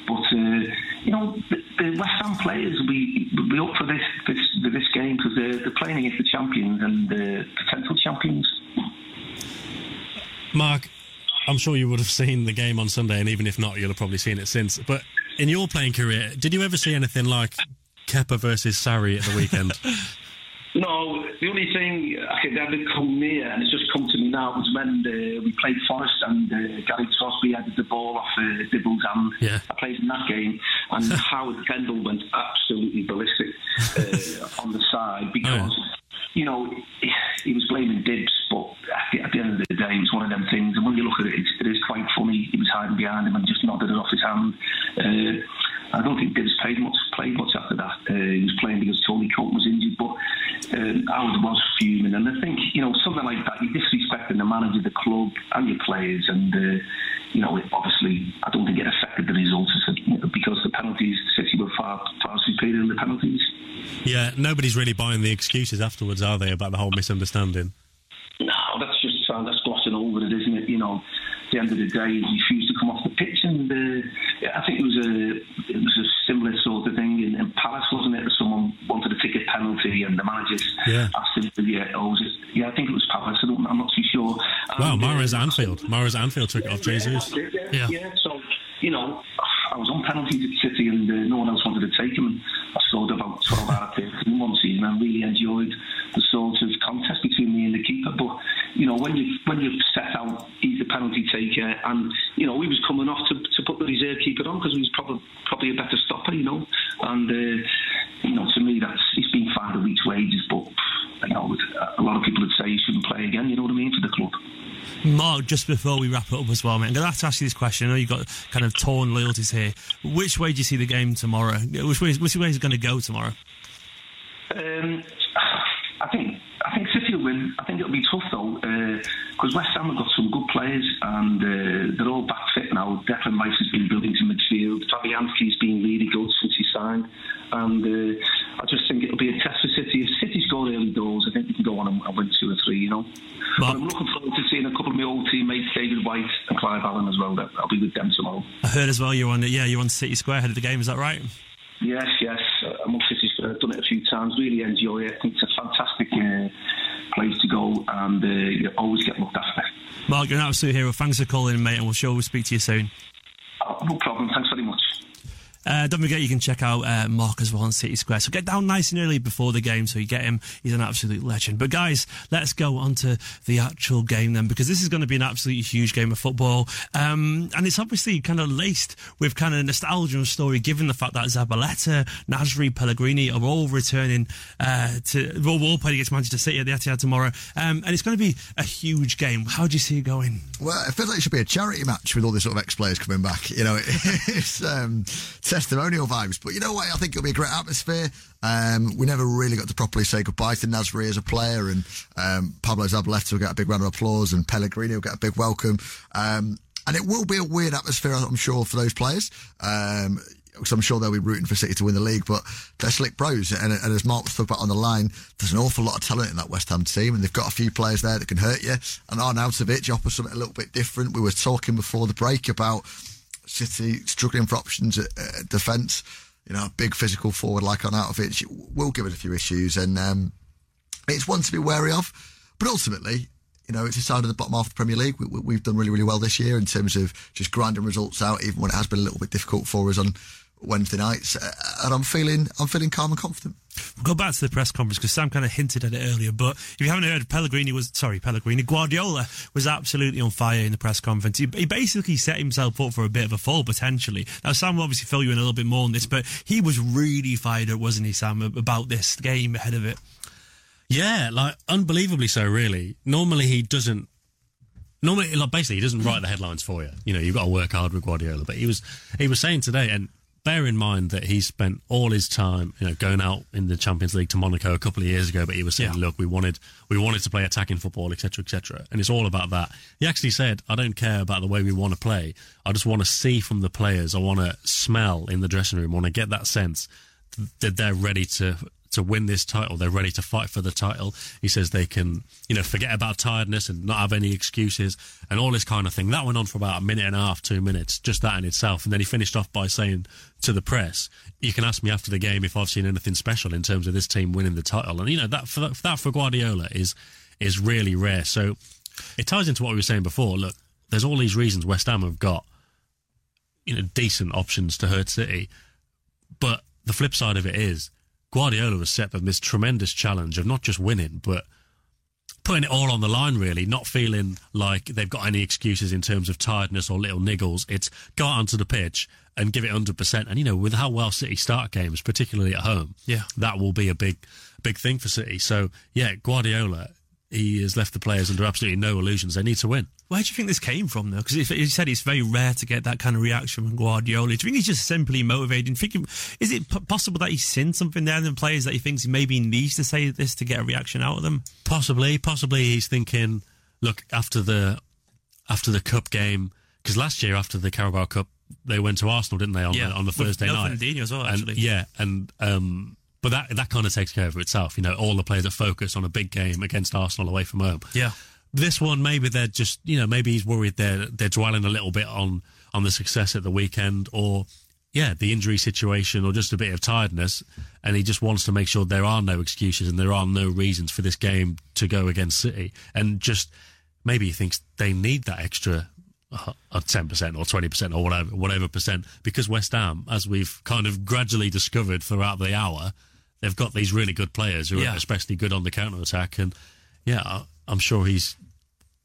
But uh, you know, the, the West Ham players will be, up for this this, this game because they're, they're playing against the champions and the potential champions. Mark, I'm sure you would have seen the game on Sunday, and even if not, you'll have probably seen it since. But in your playing career, did you ever see anything like Kepa versus Sarri at the weekend? (laughs) No, the only thing Could ever come near, and it's just come to me now, was when uh, we played Forest and uh, Gary Crosby headed the ball off uh, Dibble's hand. Yeah. I played in that game, and (laughs) Howard Kendall went absolutely ballistic uh, on the side (laughs) because, oh, you know, he, was blaming Dibs, but at the, at the, end of the day, it was one of them things. And when you look at it, it is quite funny. He was hiding behind him and just nodded it off his hand. Uh, I don't think Dibs played much played much after that. Uh, he was playing because Tony Coton was injured, but um, Howard was fuming. And I think you know something like that, you're disrespecting the manager, the club, and your players. And uh, you know, obviously, I don't think it affected the results because the penalties, City were far far superior in the penalties. Yeah, nobody's really buying the excuses afterwards, are they, about the whole misunderstanding? No, that's just uh, that's glossing over it, isn't it? You know, at the end of the day, he refused to come off the pitch, and uh, I think it was a it was a similar sort of thing in, in Palace, wasn't it? That someone wanted to take a penalty, and the manager yeah. him, "Yeah, was? Yeah, I think it was Palace. I am not too sure." Wow, and, uh, Anfield. Mahrez Anfield took it off Jesus. Yeah, yeah, yeah. So you know, I was on penalties at City, and uh, no one else wanted to take him. And I scored about 12 out of 13 one season. I really enjoyed the sort of contest between me and the keeper. But you know, when you when you set out, he's the penalty taker, and you know, he was coming off to, to put the reserve keeper on because he was probably probably a better stopper, you know. And uh, you know, to me, that's he's been fined a week's wages, but you know, a lot of people would say he shouldn't play again. You know what I mean for the club. Mark, just before we wrap it up as well, mate, I'm going to have to ask you this question. I know you've got kind of torn loyalties here. Which way do you see the game tomorrow? Which way, which way is it going to go tomorrow? Um, I think I think City will win. I think it'll be tough though because uh, West Ham have got some good players and uh, they're all back fit now. Declan Rice has been building to midfield. Fabianski's been really good since he signed, and uh, I just think it'll be a test for City. If City score early doors, I think they can go on and, and win two or three. You know, but I'm looking forward to seeing a couple of my old teammates, David White and Clive Allen as well. That I'll be with them tomorrow. I heard as well you're on. Yeah, you're on City Square ahead of the game. Is that right? Yes, yes. I'm on City Square. I've done it a few times. Really enjoy it. I think it's a fantastic uh, place to go, and uh, you always get looked after. Mark, you're an absolute hero. Thanks for calling, mate, and we'll sure we'll speak to you soon. Oh, no problem. Thanks. Uh, don't forget you can check out uh, Mark as well on City Square. So get down nice and early before the game so you get him. He's an absolute legend. But guys, let's go on to the actual game then because this is going to be an absolutely huge game of football. Um, and it's obviously kind of laced with kind of nostalgia and story given the fact that Zabaleta, Nasri, Pellegrini are all returning uh, to, all, all playing against Manchester City at the Etihad tomorrow. Um, and it's going to be a huge game. How do you see it going? Well, I feel like it should be a charity match with all these sort of ex-players coming back. You know, (laughs) it's um, testimonial vibes. But you know what? I think it'll be a great atmosphere. Um, we never really got to properly say goodbye to Nasri as a player, and um, Pablo Zabaleta will get a big round of applause, and Pellegrini will get a big welcome. Um, and it will be a weird atmosphere, I'm sure, for those players. Um, because I'm sure they'll be rooting for City to win the league, but they're slick pros. And, and as Mark was talking about on the line, there's an awful lot of talent in that West Ham team, and they've got a few players there that can hurt you. And Arnautovic offers something a little bit different. We were talking before the break about City struggling for options at, at defence. You know, a big physical forward like Arnautovic will give it a few issues, and um, it's one to be wary of. But ultimately, you know, it's a side of the bottom half of the Premier League. We, have done really, really well this year in terms of just grinding results out, even when it has been a little bit difficult for us on Wednesday nights. Uh, and I'm feeling, I'm feeling calm and confident. We'll go back to the press conference because Sam kind of hinted at it earlier. But if you haven't heard, Pellegrini was sorry, Pellegrini Guardiola was absolutely on fire in the press conference. He, he, basically set himself up for a bit of a fall potentially. Now Sam will obviously fill you in a little bit more on this, but he was really fired up, wasn't he, Sam, about this game ahead of it? Yeah, like unbelievably so. Really, normally he doesn't. Normally, like basically, he doesn't write the headlines for you. You know, you've got to work hard with Guardiola. But he was he was saying today, and bear in mind that he spent all his time, you know, going out in the Champions League to Monaco a couple of years ago. But he was saying, yeah. "Look, we wanted we wanted to play attacking football, etc., etc." And it's all about that. He actually said, "I don't care about the way we want to play. I just want to see from the players. I want to smell in the dressing room. I want to get that sense." that they're ready to to win this title. They're ready to fight for the title. He says they can, you know, forget about tiredness and not have any excuses and all this kind of thing. That went on for about a minute and a half, two minutes, just that in itself. And then he finished off by saying to the press, "You can ask me after the game if I've seen anything special in terms of this team winning the title." And you know that for, that for Guardiola is is really rare. So it ties into what we were saying before. Look, there's all these reasons West Ham have got, you know, decent options to hurt City, but the flip side of it is Guardiola was set them this tremendous challenge of not just winning, but putting it all on the line, really, not feeling like they've got any excuses in terms of tiredness or little niggles. It's go out onto the pitch and give it 100%. And, you know, with how well City start games, particularly at home, yeah, that will be a big, big thing for City. So, yeah, Guardiola, he has left the players under absolutely no illusions. They need to win. Where do you think this came from, though? Because he said it's very rare to get that kind of reaction from Guardiola. Do you think he's just simply motivated? Thinking, is it p- possible that he's seen something there in the players that he thinks he maybe needs to say this to get a reaction out of them? Possibly, possibly he's thinking, look, after the after the cup game, because last year after the Carabao Cup, they went to Arsenal, didn't they, on yeah, the, on the Thursday night? as well, actually. And, yeah, and um, but that that kind of takes care of itself. You know, all the players are focused on a big game against Arsenal away from home. Yeah. This one, maybe they're just, you know, maybe he's worried they're they're dwelling a little bit on on the success at the weekend, or yeah, the injury situation, or just a bit of tiredness, and he just wants to make sure there are no excuses and there are no reasons for this game to go against City, and just maybe he thinks they need that extra uh, ten percent or twenty percent or whatever whatever percent because West Ham, as we've kind of gradually discovered throughout the hour, they've got these really good players who yeah. are especially good on the counter attack, and yeah, I'm sure he's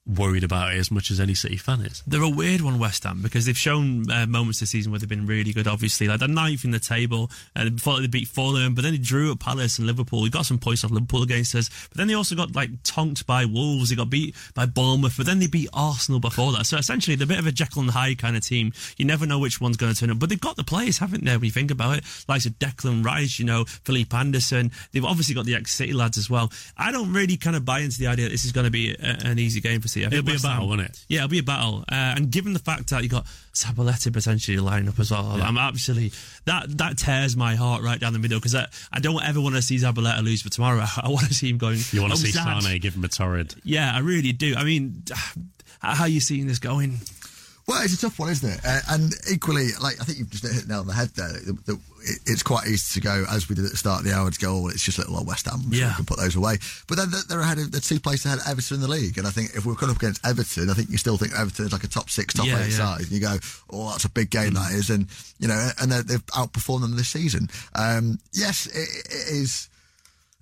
worried about it as much as any City fan is. They're a weird one, West Ham, because they've shown uh, moments this season where they've been really good. Obviously, like they're ninth in the table, and before they beat Fulham, but then they drew at Palace and Liverpool. They got some points off Liverpool against us, but then they also got like tonked by Wolves. They got beat by Bournemouth, but then they beat Arsenal before that. So essentially, they're a bit of a Jekyll and Hyde kind of team. You never know which one's going to turn up, but they've got the players, haven't they? When you think about it, like Declan Rice, you know, Felipe Anderson. They've obviously got the ex-City lads as well. I don't really kind of buy into the idea that this is going to be a, an easy game for City. It'll be a battle won't it? Yeah, it'll be a battle. Uh, and given the fact that you got Zabaleta potentially lining up as well, yeah. I'm absolutely that that tears my heart right down the middle because I, I don't ever want to see Zabaleta lose for tomorrow. (laughs) I, I want to see him going. You want to oh, see Sane give him a torrid? Yeah, I really do. I mean, (sighs) how are you seeing this going? Well, it's a tough one, isn't it? Uh, and equally, like I think you've just hit the nail on the head there. The, the, it's quite easy to go, as we did at the start of the hour, to go, oh, it's just a little old West Ham. So yeah. we can put those away. But then they're ahead of the two places ahead of Everton in the league. And I think if we're coming up against Everton, I think you still think Everton is like a top six, top yeah, eight yeah. side. And you go, oh, that's a big game mm. that is. And, you know, and they've outperformed them this season. Um, yes, it, it is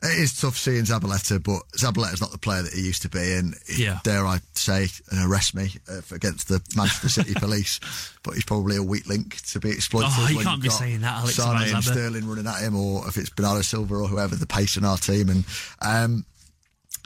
it is tough seeing Zabaleta, but Zabaleta's not the player that he used to be, and yeah. dare I say, and arrest me uh, against the Manchester City (laughs) police. But he's probably a weak link to be exploited. Oh, you can't be saying that, Alex. Sane and Sterling running at him, or if it's Bernardo Silva or whoever, the pace in our team, and um,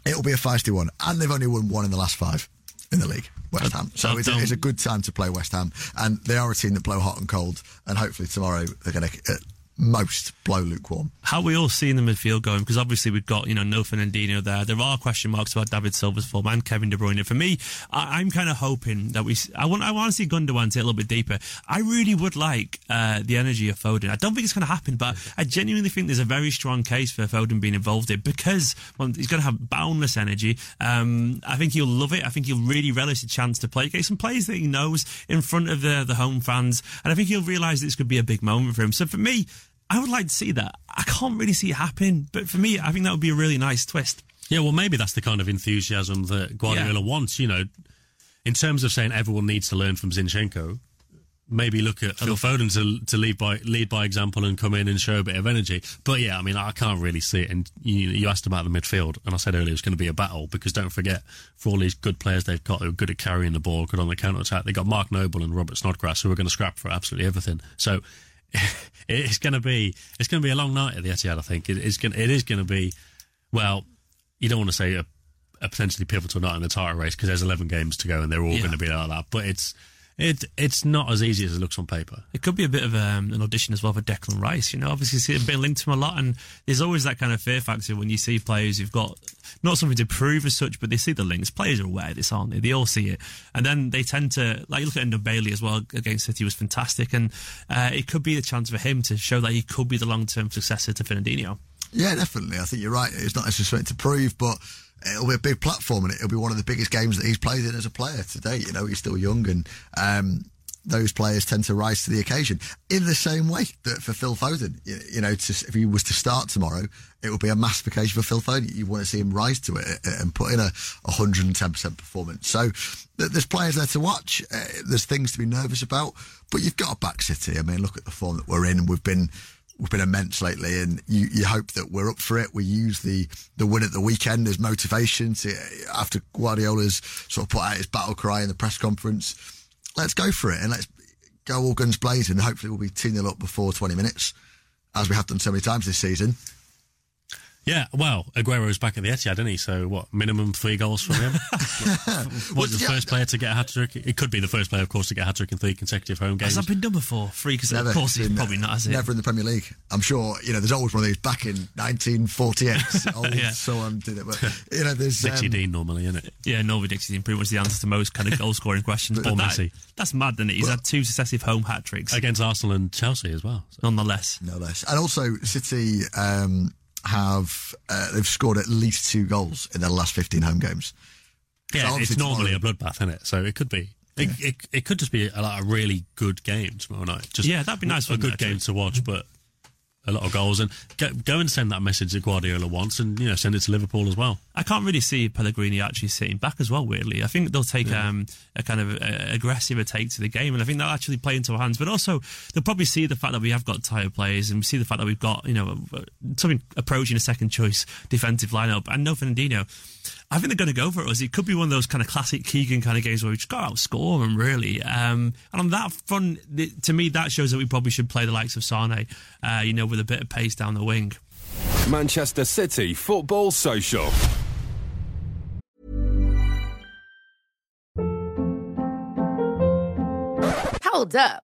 it'll be a feisty one. And they've only won one in the last five in the league. West Ham. So it's a, it's a, good time to play West Ham, and they are a team that blow hot and cold. And hopefully tomorrow they're going to uh, most blow lukewarm. How we all seeing the midfield going? Because obviously we've got you know no Fernandinho there. There are question marks about David Silva's form and Kevin De Bruyne. For me, I, am kind of hoping that we. I want. I want to see Gundogan take a little bit deeper. I really would like uh, the energy of Foden. I don't think it's going to happen, but I genuinely think there's a very strong case for Foden being involved in because well, he's going to have boundless energy. Um, I think he'll love it. I think he'll really relish the chance to play against some players that he knows in front of the the home fans, and I think he'll realise this could be a big moment for him. So for me. I would like to see that. I can't really see it happen, but for me, I think that would be a really nice twist. Yeah, well, maybe that's the kind of enthusiasm that Guardiola yeah. wants. You know, in terms of saying everyone needs to learn from Zinchenko, maybe look at Phil Foden to to lead by lead by example and come in and show a bit of energy. But yeah, I mean, I can't really see it. And you, you asked about the midfield, and I said earlier it's going to be a battle because don't forget, for all these good players they've got who are good at carrying the ball, good on the counter attack, they got Mark Noble and Robert Snodgrass who are going to scrap for absolutely everything. So (laughs) it's going to be it's going to be a long night at the Etihad. I think it, it's going it is going to be well. You don't want to say a, a potentially pivotal night in the title race because there's 11 games to go and they're all yeah. going to be like that. But it's it it's not as easy as it looks on paper. It could be a bit of um, an audition as well for Declan Rice. You know, obviously it's been linked to him a lot, and there's always that kind of fear factor when you see players who've got not something to prove as such, but they see the links. Players are aware of this, aren't they? They all see it, and then they tend to like you look at Endo Bailey as well against City was fantastic, and uh, it could be a chance for him to show that he could be the long term successor to Fernandinho. Yeah, definitely. I think you're right. It's not necessarily to prove, but it'll be a big platform and it'll be one of the biggest games that he's played in as a player today. You know, he's still young and um, those players tend to rise to the occasion in the same way that for Phil Foden, you, you know, to, if he was to start tomorrow, it would be a massive occasion for Phil Foden. You want to see him rise to it and put in a 110% performance. So there's players there to watch. Uh, there's things to be nervous about, but you've got a back City. I mean, look at the form that we're in. We've been we've been immense lately, and you, you hope that we're up for it. We use the the win at the weekend as motivation to after Guardiola's sort of put out his battle cry in the press conference. Let's go for it and let's go all guns blazing. Hopefully, we'll be 2 0 up before 20 minutes, as we have done so many times this season. Yeah, well, Aguero Aguero's back at the Etihad, isn't he? So what? Minimum three goals from him. (laughs) What's the yeah, first player to get a hat trick? It could be the first player, of course, to get a hat trick in three consecutive home games. Has that been done before? Three because of course it's probably not. Has it? Never in the Premier League. I'm sure. You know, there's always one of these back in 1948. (laughs) old yeah. someone did it, but (laughs) you know, there's Dixie um, Dean normally, isn't it? Yeah, normally Dixie Dean pretty much the answer to most kind of goal scoring questions. but, but that, Messi. That's mad, isn't it? He's but, had two successive home hat tricks against Arsenal and Chelsea as well. So. Nonetheless, no less, and also City. Um, have uh, they've scored at least two goals in their last 15 home games. Yeah, so it's normally tomorrow, a bloodbath, isn't it? So it could be. It, yeah. it, it, could just be a, like a really good game tomorrow night. Just yeah, that'd be nice. For a good game to watch, but a lot of goals and go, go, and send that message that Guardiola wants and you know send it to Liverpool as well. I can't really see Pellegrini actually sitting back as well. Weirdly, I think they'll take yeah. um, a kind of uh, aggressive take to the game, and I think they'll actually play into our hands. But also, they'll probably see the fact that we have got tired players, and we see the fact that we've got you know something approaching a second choice defensive lineup, and no Fernandinho. I think they're going to go for us. It could be one of those kind of classic Keegan kind of games where we just got to outscore them, really. Um, and on that front, to me, that shows that we probably should play the likes of Sane, uh, you know, with a bit of pace down the wing. Manchester City Football Social. Hold up.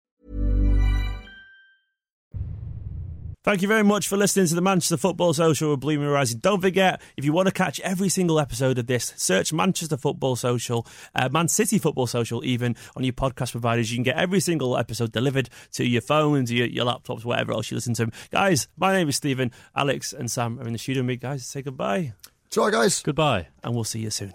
Thank you very much for listening to the Manchester Football Social with Blue Moon Rising. Don't forget, if you want to catch every single episode of this, search Manchester Football Social, uh, Man City Football Social, even on your podcast providers. You can get every single episode delivered to your phones, your, your laptops, whatever else you listen to. Guys, my name is Stephen. Alex and Sam are in the studio with me. Guys, say goodbye. Ciao, guys. Goodbye. And we'll see you soon.